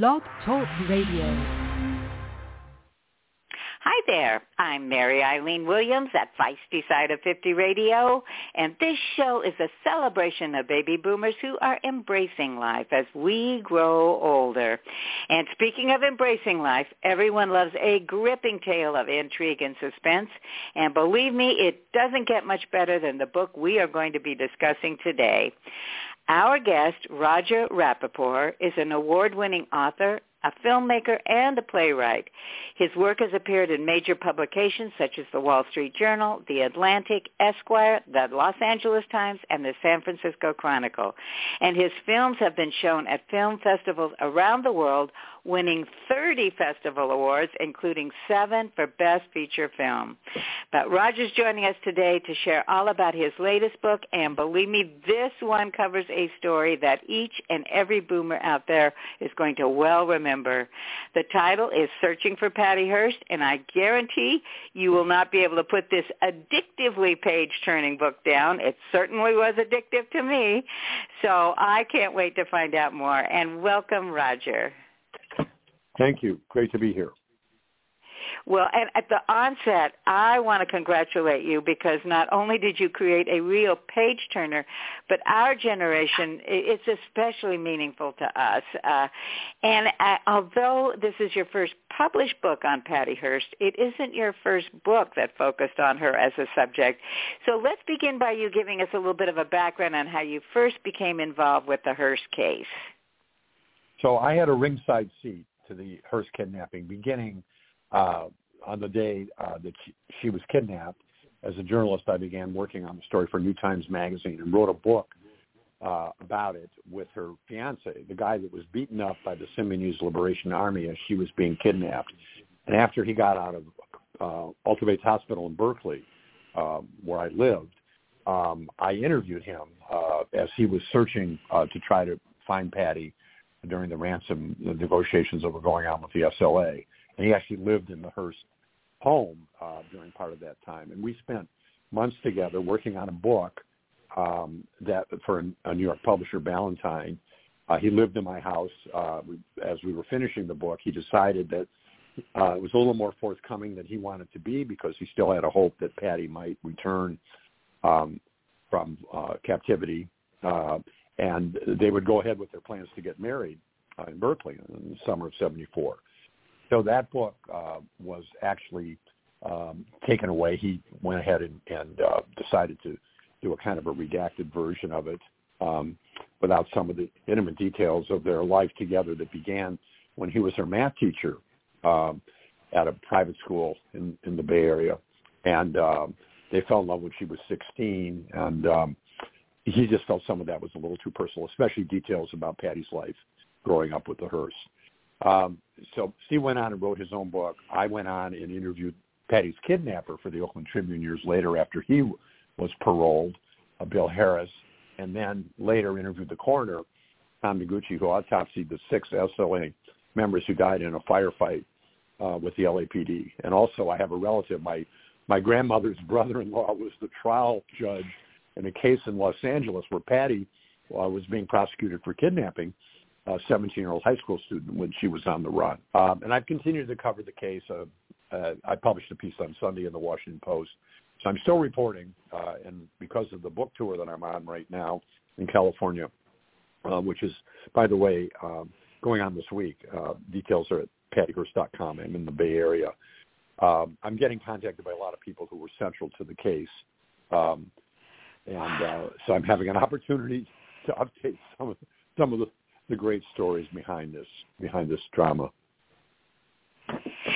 Blog Talk Radio. Hi there. I'm Mary Eileen Williams at Feisty Side of 50 Radio, and this show is a celebration of baby boomers who are embracing life as we grow older. And speaking of embracing life, everyone loves a gripping tale of intrigue and suspense, and believe me, it doesn't get much better than the book we are going to be discussing today. Our guest, Roger Rapaport, is an award-winning author, a filmmaker, and a playwright. His work has appeared in major publications such as the Wall Street Journal, The Atlantic, Esquire, the Los Angeles Times, and the San Francisco Chronicle. And his films have been shown at film festivals around the world, winning 30 festival awards, including seven for Best Feature Film. But Roger's joining us today to share all about his latest book, and believe me, this one covers a story that each and every boomer out there is going to well remember. The title is Searching for Patty Hearst, and I guarantee you will not be able to put this addictively page-turning book down. It certainly was addictive to me, so I can't wait to find out more. And welcome, Roger. Thank you. Great to be here. Well, and at the onset, I want to congratulate you because not only did you create a real page turner, but our generation, it's especially meaningful to us. Uh, and uh, although this is your first published book on Patty Hearst, it isn't your first book that focused on her as a subject. So let's begin by you giving us a little bit of a background on how you first became involved with the Hearst case. So I had a ringside seat to the Hearst kidnapping, beginning uh, on the day uh, that she, she was kidnapped. As a journalist, I began working on the story for New Times Magazine and wrote a book uh, about it with her fiance, the guy that was beaten up by the Symbionese Liberation Army as she was being kidnapped. And after he got out of uh, Alta Bates Hospital in Berkeley, uh, where I lived, um, I interviewed him uh, as he was searching uh, to try to find Patty during the ransom negotiations that were going on with the SLA. And he actually lived in the Hearst home uh, during part of that time. And we spent months together working on a book um, that for a, New York publisher, Ballantine. Uh, he lived in my house. Uh, as we were finishing the book, he decided that uh, it was a little more forthcoming than he wanted to be because he still had a hope that Patty might return um, from uh, captivity. Uh, and they would go ahead with their plans to get married uh, in Berkeley in the summer of '74. So that book uh, was actually um, taken away. He went ahead and, and uh, decided to do a kind of a redacted version of it um, without some of the intimate details of their life together that began when he was her math teacher um, at a private school in, in the Bay Area. And um, they fell in love when she was 16. And um, he just felt some of that was a little too personal, especially details about Patty's life growing up with the Hearst. Um, so Steve went on and wrote his own book. I went on and interviewed Patty's kidnapper for the Oakland Tribune years later after he was paroled, uh, Bill Harris, and then later interviewed the coroner, Tom Noguchi, who autopsied the six SLA members who died in a firefight uh, with the LAPD. And also I have a relative, my, my grandmother's brother-in-law was the trial judge in a case in Los Angeles where Patty uh, was being prosecuted for kidnapping a 17-year-old high school student when she was on the run. Um, and I've continued to cover the case. Uh, uh, I published a piece on Sunday in the Washington Post. So I'm still reporting, uh, and because of the book tour that I'm on right now in California, uh, which is, by the way, um, going on this week. Uh, details are at pattyhearst.com. I'm in the Bay Area. Um, I'm getting contacted by a lot of people who were central to the case. Um, and uh, so I'm having an opportunity to update some of the, some of the, the great stories behind this behind this drama.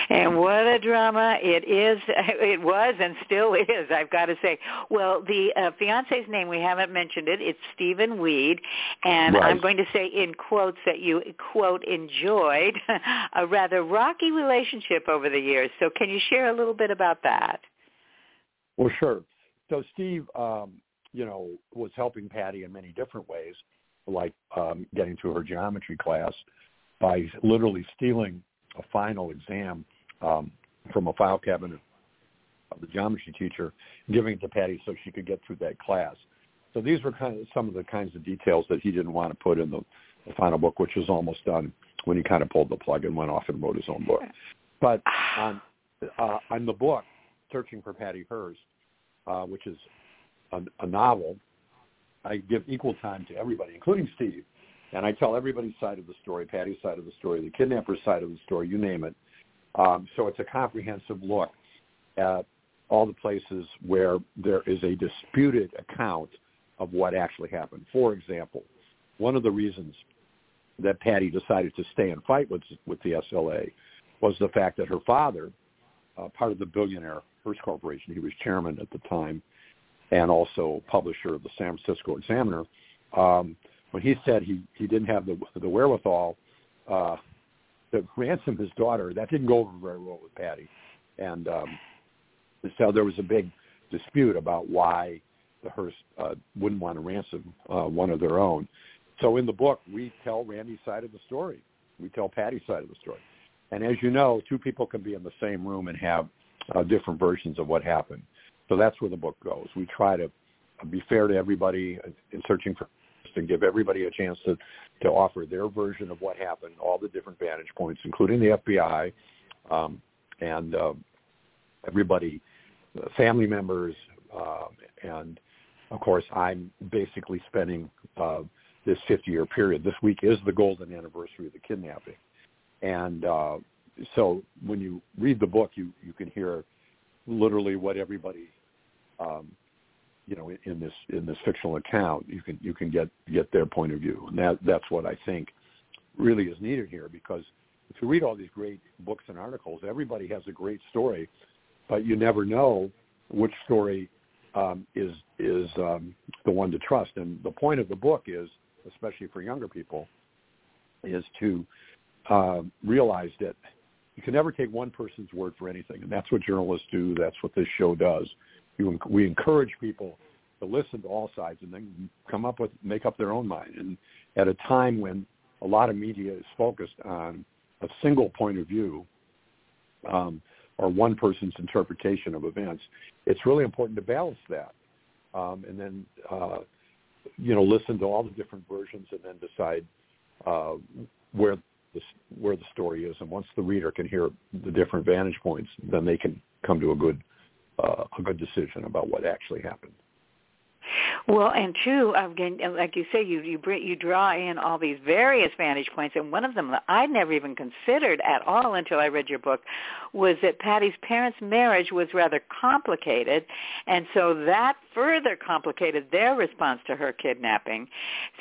And what a drama it is! It was and still is. I've got to say. Well, the uh, fiance's name we haven't mentioned it. It's Stephen Weed, and right. I'm going to say in quotes that you quote enjoyed a rather rocky relationship over the years. So, can you share a little bit about that? Well, sure. So, Steve, um, you know, was helping Patty in many different ways, like um, getting through her geometry class by literally stealing a final exam um, from a file cabinet of the geometry teacher, giving it to Patty so she could get through that class. So these were kind of some of the kinds of details that he didn't want to put in the, the final book, which was almost done. when he kind of pulled the plug and went off and wrote his own book. But on uh, on the book, Searching for Patty Hearst, uh, which is a, a novel, I give equal time to everybody, including Steve, and I tell everybody's side of the story, Patty's side of the story, the kidnapper's side of the story, you name it. Um, so it's a comprehensive look at all the places where there is a disputed account of what actually happened. For example, one of the reasons that Patty decided to stay and fight with with the SLA was the fact that her father, uh, part of the billionaire Hearst Corporation, he was chairman at the time, and also publisher of the San Francisco Examiner. Um, when he said he he didn't have the the wherewithal uh, to ransom his daughter, that didn't go over very well with Patty, and um, so there was a big dispute about why the Hearst uh, wouldn't want to ransom uh, one of their own. So in the book, we tell Randy's side of the story. We tell Patty's side of the story. And as you know, two people can be in the same room and have uh, different versions of what happened. So that's where the book goes. We try to be fair to everybody in searching for and give everybody a chance to, to offer their version of what happened, all the different vantage points, including the FBI um, and uh, everybody, uh, family members, uh, and of course, I'm basically spending uh, this 50-year period. This week is the golden anniversary of the kidnapping, and uh, so when you read the book, you you can hear literally what everybody, um, you know, in this in this fictional account, you can you can get get their point of view, and that that's what I think really is needed here because if you read all these great books and articles, everybody has a great story, but you never know which story um, is is um, the one to trust. And the point of the book is especially for younger people, is to uh, realize that you can never take one person's word for anything, and that's what journalists do. That's what this show does. You, we encourage people to listen to all sides and then come up with make up their own mind. And at a time when a lot of media is focused on a single point of view um, or one person's interpretation of events, it's really important to balance that. Um, and then uh, you know, listen to all the different versions and then decide uh, where the where the story is. And once the reader can hear the different vantage points, then they can come to a good uh, a good decision about what actually happened. Well, and two, again, like you say, you you bring, you draw in all these various vantage points, and one of them that I never even considered at all until I read your book was that Patty's parents' marriage was rather complicated, and so that further complicated their response to her kidnapping.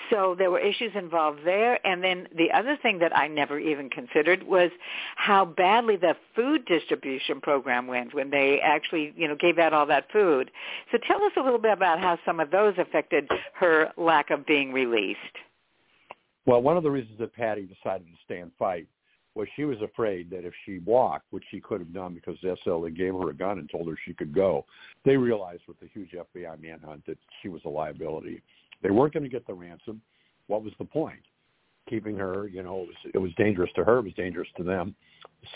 So there were issues involved there, and then the other thing that I never even considered was how badly the food distribution program went when they actually, you know, gave out all that food. So tell us a little bit about how some of those affected her lack of being released. Well, one of the reasons that Patty decided to stay and fight was she was afraid that if she walked, which she could have done because the SLA gave her a gun and told her she could go, they realized with the huge FBI manhunt that she was a liability. They weren't going to get the ransom. What was the point? Keeping her, you know, it was, it was dangerous to her. It was dangerous to them.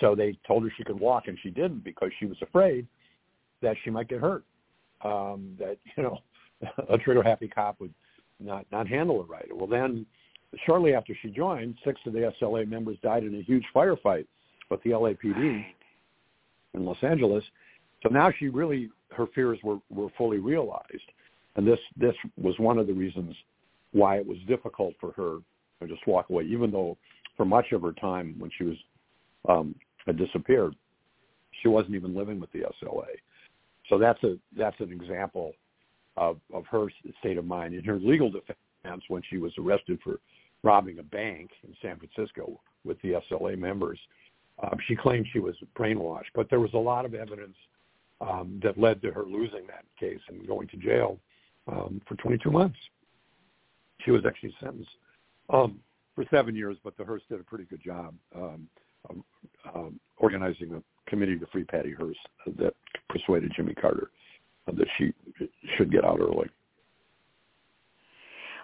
So they told her she could walk, and she didn't because she was afraid that she might get hurt. Um, that you know, a trigger happy cop would not not handle it right. Well, then shortly after she joined, six of the SLA members died in a huge firefight with the LAPD in Los Angeles. So now she really her fears were were fully realized, and this this was one of the reasons why it was difficult for her to just walk away, even though for much of her time when she was um, had disappeared, she wasn't even living with the SLA. So that's a that's an example of, of her state of mind. In her legal defense, when she was arrested for robbing a bank in San Francisco with the SLA members, um, she claimed she was brainwashed. But there was a lot of evidence um, that led to her losing that case and going to jail um, for 22 months. She was actually sentenced um, for seven years, but the Hearst did a pretty good job um, um, organizing a committee to free Patty Hearst that persuaded Jimmy Carter that she should get out early.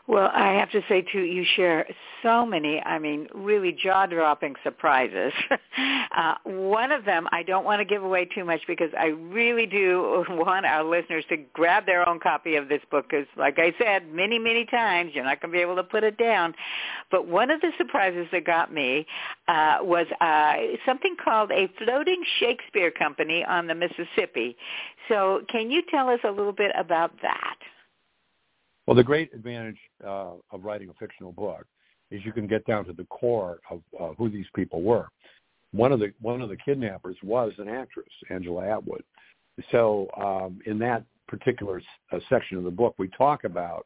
Well, I have to say too, you share so many, I mean, really jaw-dropping surprises. uh, one of them, I don't want to give away too much because I really do want our listeners to grab their own copy of this book because, like I said, many, many times you're not going to be able to put it down. But one of the surprises that got me uh, was uh, something called a floating Shakespeare company on the Mississippi. So, can you tell us a little bit about that? Well, the great advantage uh, of writing a fictional book is you can get down to the core of uh, who these people were. One of the one of the kidnappers was an actress, Angela Atwood. So um, in that particular uh, section of the book, we talk about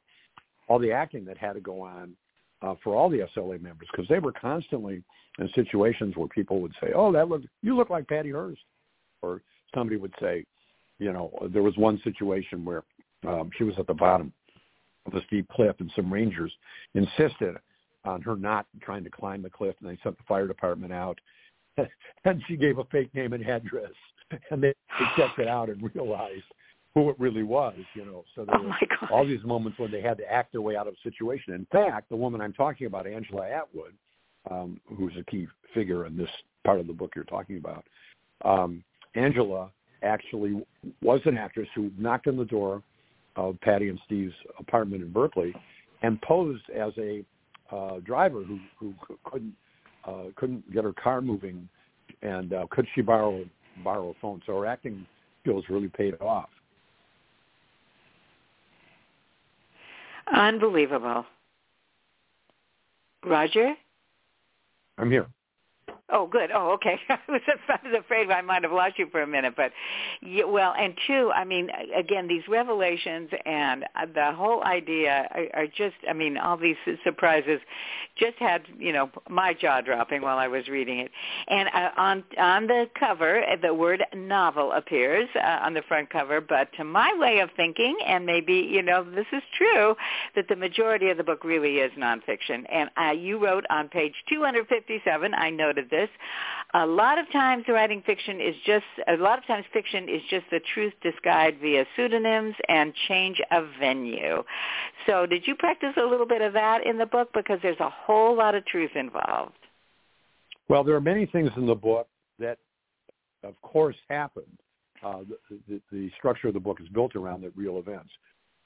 all the acting that had to go on uh, for all the SLA members because they were constantly in situations where people would say, "Oh, that look you look like Patty Hearst," or somebody would say, you know, there was one situation where um, she was at the bottom a steep cliff, and some rangers insisted on her not trying to climb the cliff, and they sent the fire department out. and she gave a fake name and address, and they, they checked it out and realized who it really was. You know, so there oh were all these moments when they had to act their way out of a situation. In fact, the woman I'm talking about, Angela Atwood, um, who's a key figure in this part of the book you're talking about, um, Angela actually was an actress who knocked on the door of Patty and Steve's apartment in Berkeley and posed as a uh, driver who who couldn't uh, couldn't get her car moving, and uh, could she borrow borrow a phone? So her acting skills really paid off. Unbelievable. Roger? I'm here. Oh, good. Oh, okay. I was, afraid I might have lost you for a minute, but yeah, well, and two, I mean, again, these revelations and uh, the whole idea are, are just, I mean, all these surprises just had, you know, my jaw dropping while I was reading it. And uh, on on the cover, the word novel appears uh, on the front cover, but to my way of thinking, and maybe, you know, this is true, that the majority of the book really is nonfiction. And uh, you wrote on page 257, I noted this this. A lot of times writing fiction is just, a lot of times fiction is just the truth disguised via pseudonyms and change of venue. So did you practice a little bit of that in the book? Because there's a whole lot of truth involved. Well, there are many things in the book that, of course, happened. Uh, the, the, the structure of the book is built around the real events.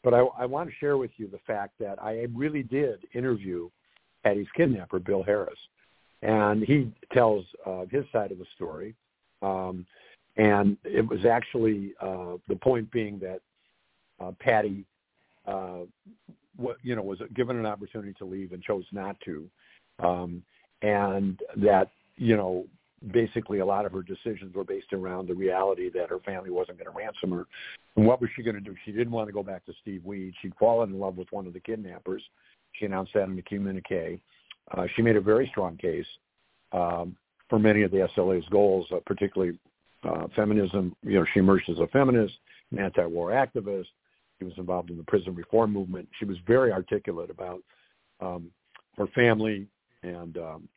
But I, I want to share with you the fact that I really did interview Patty's kidnapper, Bill Harris and he tells uh, his side of the story. Um, and it was actually uh, the point being that uh, Patty, uh, w- you know, was given an opportunity to leave and chose not to, um, and that you know basically a lot of her decisions were based around the reality that her family wasn't going to ransom her. And what was she going to do? She didn't want to go back to Steve Weed. She'd fallen in love with one of the kidnappers. She announced that in the communique. Uh, she made a very strong case um, for many of the SLA's goals, uh, particularly uh, feminism. You know, she emerged as a feminist, an anti-war activist. She was involved in the prison reform movement. She was very articulate about um, her family and um,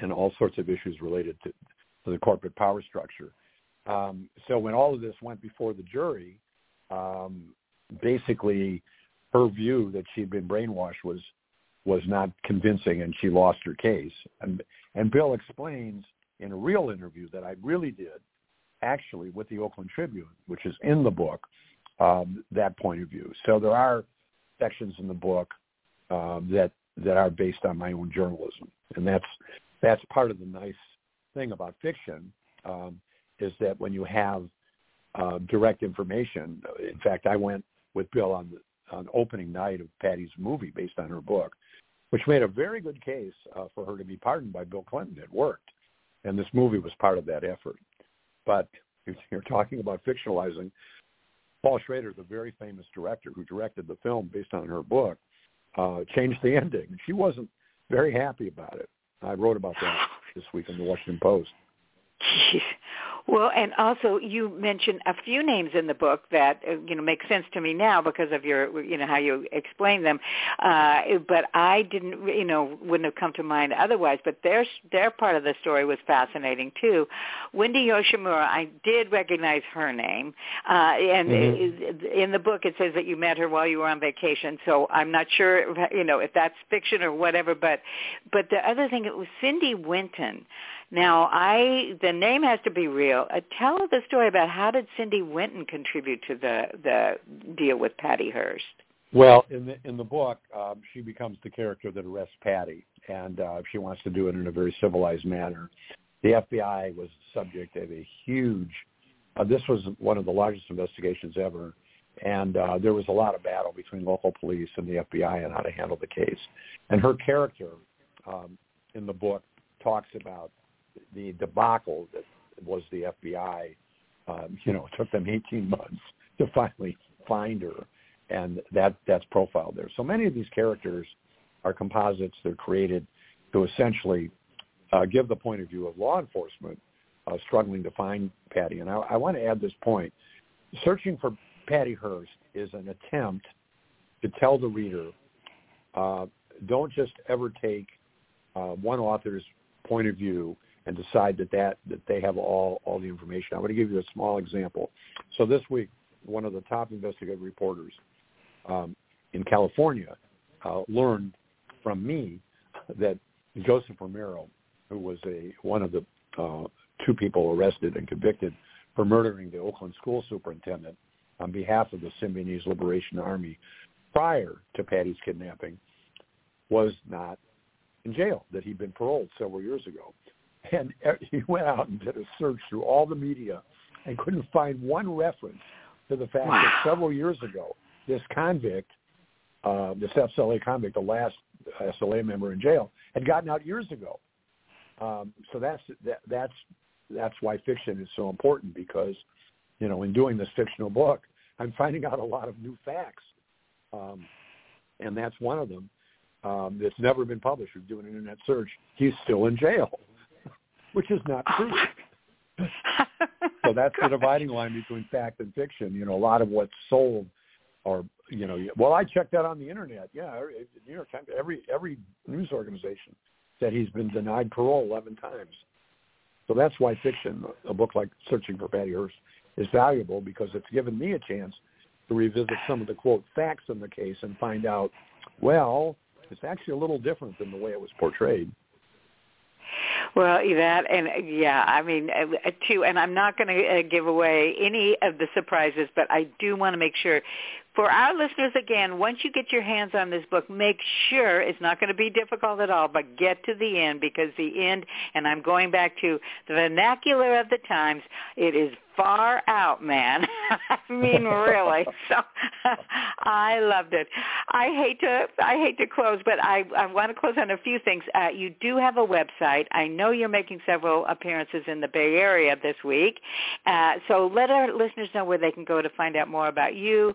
and all sorts of issues related to, to the corporate power structure. Um, so when all of this went before the jury, um, basically her view that she'd been brainwashed was was not convincing and she lost her case. And, and Bill explains in a real interview that I really did, actually with the Oakland Tribune, which is in the book, um, that point of view. So there are sections in the book um, that that are based on my own journalism, and that's that's part of the nice thing about fiction um, is that when you have uh, direct information. In fact, I went with Bill on the on opening night of Patty's movie based on her book, which made a very good case uh, for her to be pardoned by Bill Clinton. It worked, and this movie was part of that effort. But you're talking about fictionalizing, Paul Schrader, the very famous director who directed the film based on her book, uh, changed the ending. She wasn't very happy about it. I wrote about that this week in the Washington Post. Well, and also you mentioned a few names in the book that uh, you know make sense to me now because of your you know how you explain them. Uh, but I didn't you know wouldn't have come to mind otherwise. But their their part of the story was fascinating too. Wendy Yoshimura, I did recognize her name, uh, and mm-hmm. in the book it says that you met her while you were on vacation. So I'm not sure you know if that's fiction or whatever. But but the other thing it was Cindy Winton. Now, I the name has to be real. Uh, tell the story about how did Cindy Winton contribute to the the deal with Patty Hearst. Well, in the in the book, um, she becomes the character that arrests Patty, and uh, she wants to do it in a very civilized manner. The FBI was subject of a huge. Uh, this was one of the largest investigations ever, and uh, there was a lot of battle between local police and the FBI on how to handle the case. And her character um, in the book talks about the debacle that was the FBI. Um, you know, it took them 18 months to finally find her, and that that's profiled there. So many of these characters are composites. They're created to essentially uh, give the point of view of law enforcement uh, struggling to find Patty. And I, I want to add this point: searching for Patty Hearst is an attempt to tell the reader, uh, don't just ever take uh, one author's point of view and decide that, that that they have all all the information. I'm going to give you a small example. So this week, one of the top investigative reporters um, in California uh, learned from me that Joseph Remiro, who was a one of the uh, two people arrested and convicted for murdering the Oakland school superintendent on behalf of the Symbionese Liberation Army prior to Patty's kidnapping, was not in jail, that he'd been paroled several years ago. And he went out and did a search through all the media and couldn't find one reference to the fact wow. that several years ago, this convict, uh, this SLA convict, the last SLA member in jail, had gotten out years ago. Um, so that's that, that's that's why fiction is so important because, you know, in doing this fictional book, I'm finding out a lot of new facts, um, and that's one of them um, that's never been published. We're doing an internet search. He's still in jail which is not oh, true. so that's the dividing line between fact and fiction. You know, a lot of what's sold or you know, well, I checked that on the internet. Yeah, New York Times, every every news organization said he's been denied parole 11 times. So that's why fiction, a book like Searching for Patty Hearst, is valuable because it's given me a chance to revisit some of the quote facts in the case and find out, well, it's actually a little different than the way it was portrayed. Well, that and yeah, I mean, uh, too, and I'm not going to uh, give away any of the surprises, but I do want to make sure for our listeners again, once you get your hands on this book, make sure it's not going to be difficult at all, but get to the end because the end, and I'm going back to the vernacular of the times, it is far out, man. I mean, really. So I loved it. I hate to I hate to close, but I I want to close on a few things. Uh, you do have a website. I know you're making several appearances in the Bay Area this week, uh, so let our listeners know where they can go to find out more about you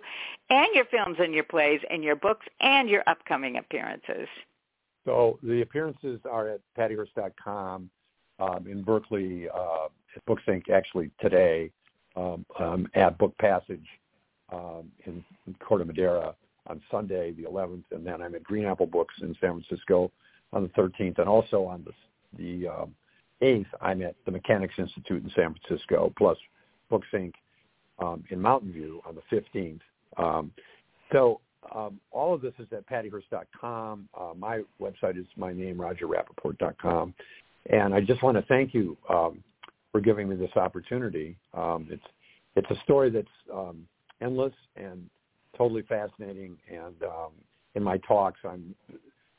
and your films and your plays and your books and your upcoming appearances. So the appearances are at pattyhearst.com um, in Berkeley. Uh, at Books Inc. actually today um, um, at Book Passage um, in, in Corte Madera on Sunday the 11th, and then I'm at Green Apple Books in San Francisco on the 13th, and also on the, the um, 8th I'm at the Mechanics Institute in San Francisco, plus Books Inc. um, in Mountain View on the 15th. Um, so um, all of this is at pattyhearst.com. Uh, my website is my name, rogerrapaport.com. And I just want to thank you um, for giving me this opportunity. Um, it's it's a story that's um, endless and totally fascinating. And um, in my talks, I'm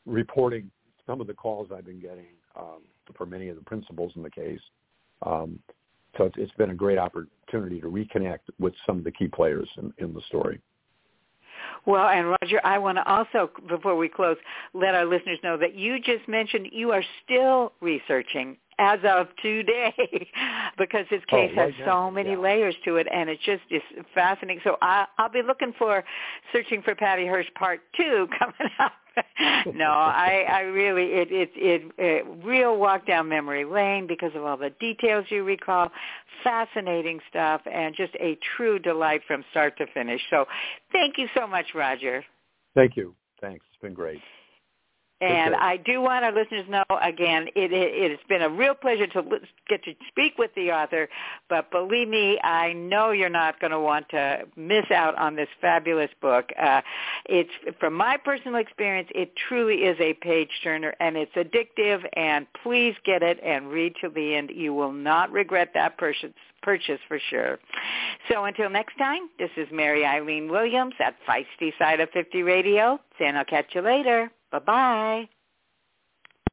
reporting some of the calls I've been getting um, for many of the principals in the case. So it's, it's been a great opportunity to reconnect with some of the key players in, in the story. Well, and Roger, I want to also, before we close, let our listeners know that you just mentioned you are still researching as of today because this oh, case oh, right has so many yeah. layers to it and it just is fascinating. So I, I'll be looking for Searching for Patty Hearst Part 2 coming up no, I, I really, it, it, it, it, real walk down memory lane because of all the details you recall. Fascinating stuff and just a true delight from start to finish. So thank you so much, Roger. Thank you. Thanks. It's been great. And I do want our listeners to know again, it, it, it's been a real pleasure to get to speak with the author. But believe me, I know you're not going to want to miss out on this fabulous book. Uh, it's from my personal experience, it truly is a page turner, and it's addictive. And please get it and read till the end. You will not regret that purchase purchase for sure. So until next time, this is Mary Eileen Williams at Feisty Side of 50 Radio, and I'll catch you later. Bye-bye.